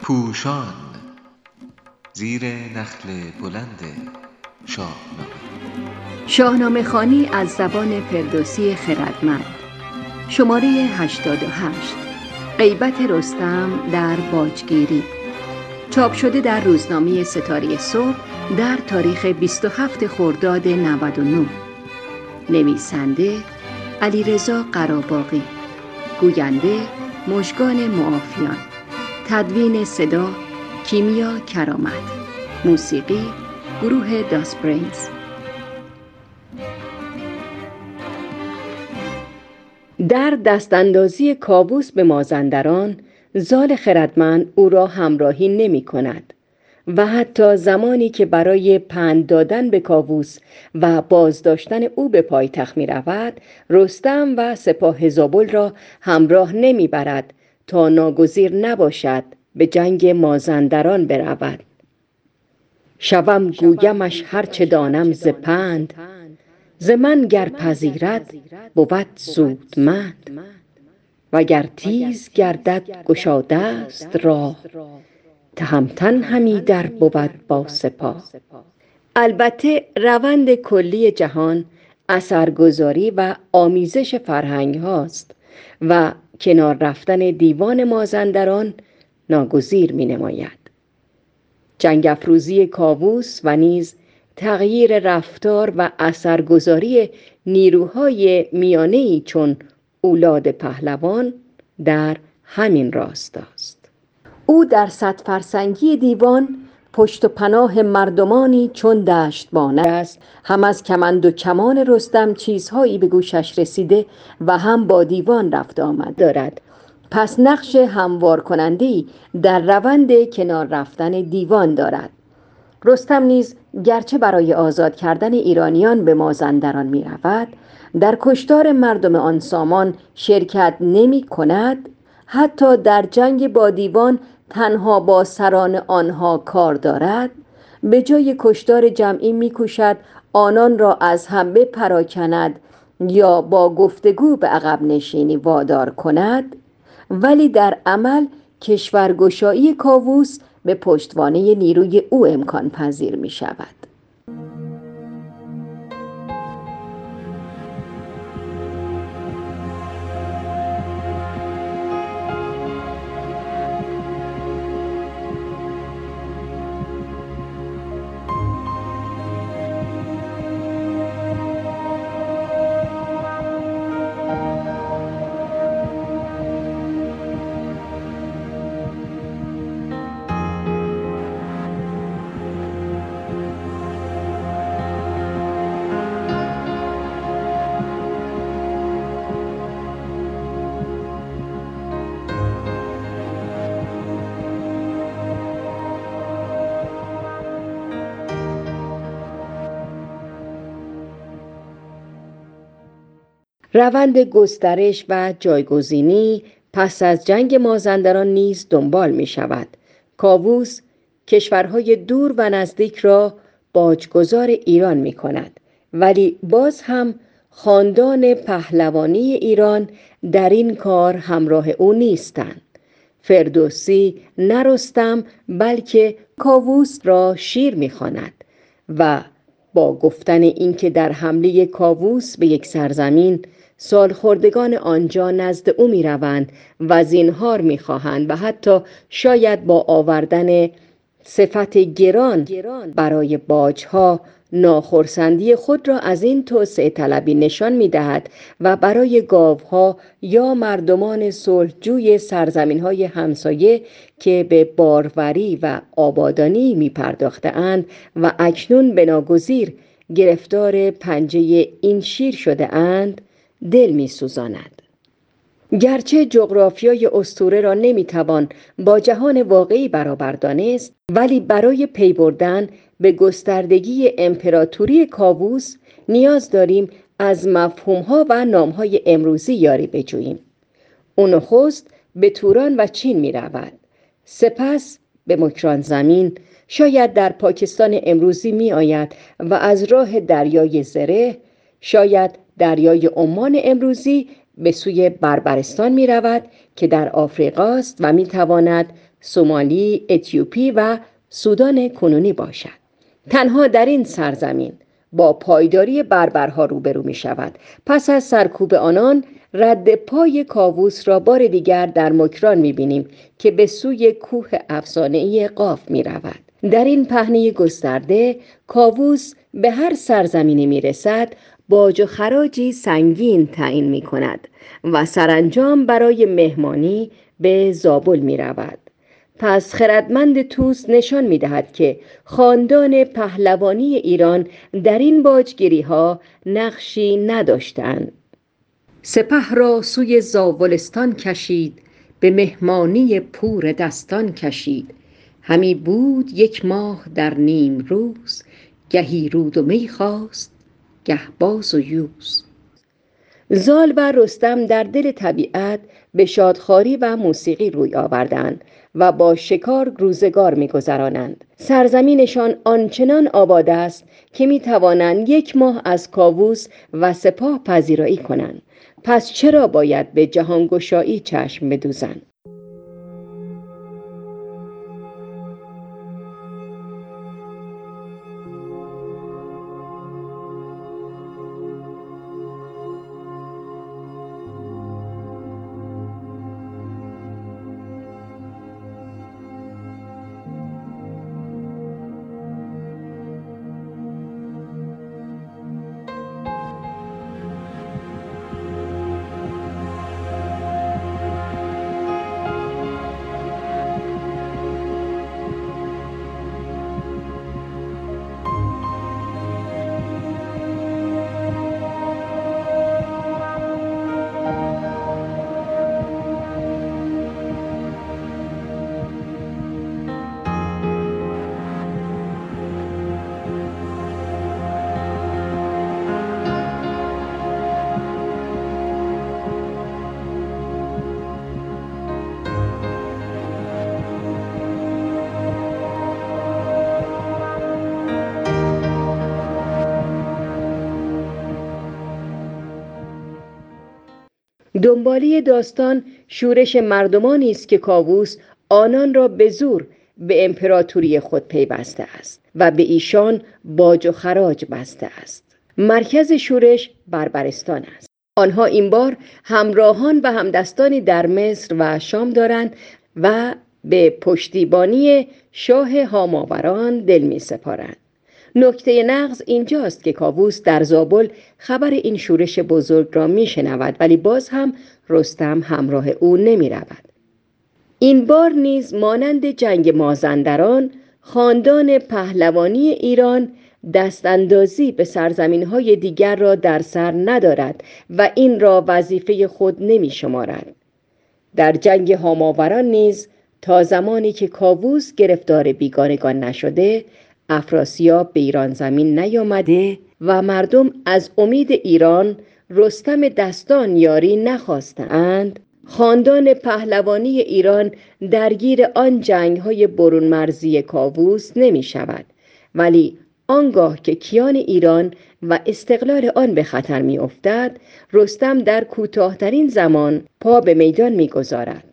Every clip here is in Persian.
پوشان زیر نخل بلند شاهنامه. شاهنامه خانی از زبان فردوسی خردمند. شماره 88 غیبت رستم در باجگیری. چاپ شده در روزنامه ستاره صبح در تاریخ 27 خرداد 99 نویسنده علیرضا قراباقی گوینده مژگان معافیان. تدوین صدا کیمیا کرامت. موسیقی گروه داسپرینز در دستاندازی کابوس به مازندران زال خردمند او را همراهی نمی کند. و حتی زمانی که برای پند دادن به کاووس و بازداشتن او به پایتخت می رود رستم و سپاه زابل را همراه نمی برد تا ناگزیر نباشد به جنگ مازندران برود. شوم گویمش هرچه دانم ز پند. ز من گر پذیرد بود زودمند وگر تیز گردد گشاده است راه. تهمتن همی در بود با سپاه. البته روند کلی جهان اثرگذاری و آمیزش فرهنگ هاست و کنار رفتن دیوان مازندران ناگزیر می نماید جنگ افروزی کاووس و نیز تغییر رفتار و اثرگذاری نیروهای میانه چون اولاد پهلوان در همین راستاست او در صد فرسنگی دیوان پشت و پناه مردمانی چون دشتبانه است. هم از کمند و کمان رستم چیزهایی به گوشش رسیده و هم با دیوان رفت آمد. دارد. پس نقش هموار کننده در روند کنار رفتن دیوان دارد. رستم نیز گرچه برای آزاد کردن ایرانیان به مازندران می رود در کشتار مردم آن سامان شرکت نمی کند حتی در جنگ با دیوان تنها با سران آنها کار دارد به جای کشتار جمعی میکوشد آنان را از هم بپراکند یا با گفتگو به عقب نشینی وادار کند ولی در عمل کشورگشایی کاووس به پشتوانه نیروی او امکان پذیر می شود روند گسترش و جایگزینی پس از جنگ مازندران نیز دنبال می شود کاووس کشورهای دور و نزدیک را باجگذار ایران می کند ولی باز هم خاندان پهلوانی ایران در این کار همراه او نیستند. فردوسی نرستم بلکه کاووس را شیر می‌خواند و با گفتن اینکه در حمله کاووس به یک سرزمین سالخوردگان آنجا نزد او می روند و زینهار می خواهند و حتی شاید با آوردن صفت گران برای باجها ناخرسندی خود را از این توسعه طلبی نشان می دهد و برای گاوها یا مردمان صلحجوی سرزمین های همسایه که به باروری و آبادانی می پرداخته و اکنون بناگزیر گرفتار پنجه این شیر شده اند دل می سوزاند. گرچه جغرافیای استوره را نمی‌توان با جهان واقعی برابر دانست ولی برای پی بردن به گستردگی امپراتوری کاووس نیاز داریم از مفهومها و نامهای امروزی یاری بجوییم. او نخست به توران و چین می رود سپس به مکران زمین. شاید در پاکستان امروزی می آید و از راه دریای زره شاید دریای عمان امروزی به سوی بربرستان می رود که در آفریقاست و می تواند سومالی، اتیوپی و سودان کنونی باشد. تنها در این سرزمین با پایداری بربرها روبرو می شود. پس از سرکوب آنان رد پای کاووس را بار دیگر در مکران می بینیم که به سوی کوه افسانه قاف می رود. در این پهنه گسترده کاووس به هر سرزمینی می رسد باج و خراجی سنگین تعیین می کند و سرانجام برای مهمانی به زابل می رود. پس خردمند توس نشان می دهد که خاندان پهلوانی ایران در این باجگیری ها نقشی نداشتند. سپه را سوی زاولستان کشید به مهمانی پور دستان کشید همی بود یک ماه در نیم روز گهی رود و می خواست گه باز و یوز. زال و رستم در دل طبیعت به شادخواری و موسیقی روی آوردند و با شکار روزگار میگذرانند. سرزمینشان آنچنان آباد است که می توانند یک ماه از کاووس و سپاه پذیرایی کنند. پس چرا باید به جهانگشایی چشم بدوزند؟ دنبالی داستان شورش مردمانی است که کاووس آنان را به زور به امپراتوری خود پیوسته است و به ایشان باج و خراج بسته است. مرکز شورش بربرستان است. آنها این بار همراهان و همدستانی در مصر و شام دارند و به پشتیبانی شاه هاماوران دل می سپارند نکته نقض اینجاست که کاووس در زابل خبر این شورش بزرگ را میشنود ولی باز هم رستم همراه او نمی رود. این بار نیز مانند جنگ مازندران خاندان پهلوانی ایران دست اندازی به سرزمین های دیگر را در سر ندارد و این را وظیفه خود نمی شمارد. در جنگ هاماوران نیز تا زمانی که کاووس گرفتار بیگانگان نشده افراسیاب به ایران زمین نیامده و مردم از امید ایران رستم دستان یاری نخواستند خاندان پهلوانی ایران درگیر آن جنگ های برون مرزی کاووس نمی شود ولی آنگاه که کیان ایران و استقلال آن به خطر می افتد رستم در کوتاهترین زمان پا به میدان می گذارد.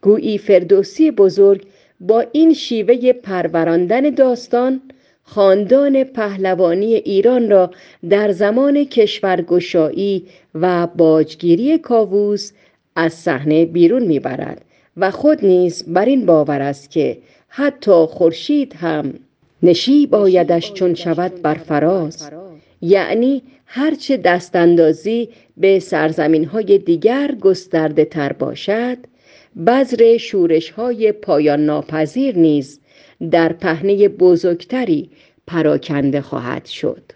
گویی فردوسی بزرگ با این شیوه پروراندن داستان خاندان پهلوانی ایران را در زمان کشورگشایی و باجگیری کاووس از صحنه بیرون می‌برد و خود نیز بر این باور است که حتی خورشید هم نشی بایدش چون شود بر فراز. یعنی هرچه دستاندازی به سرزمین های دیگر گسترده تر باشد بذر شورش های پایان ناپذیر نیز در پهنه بزرگتری پراکنده خواهد شد.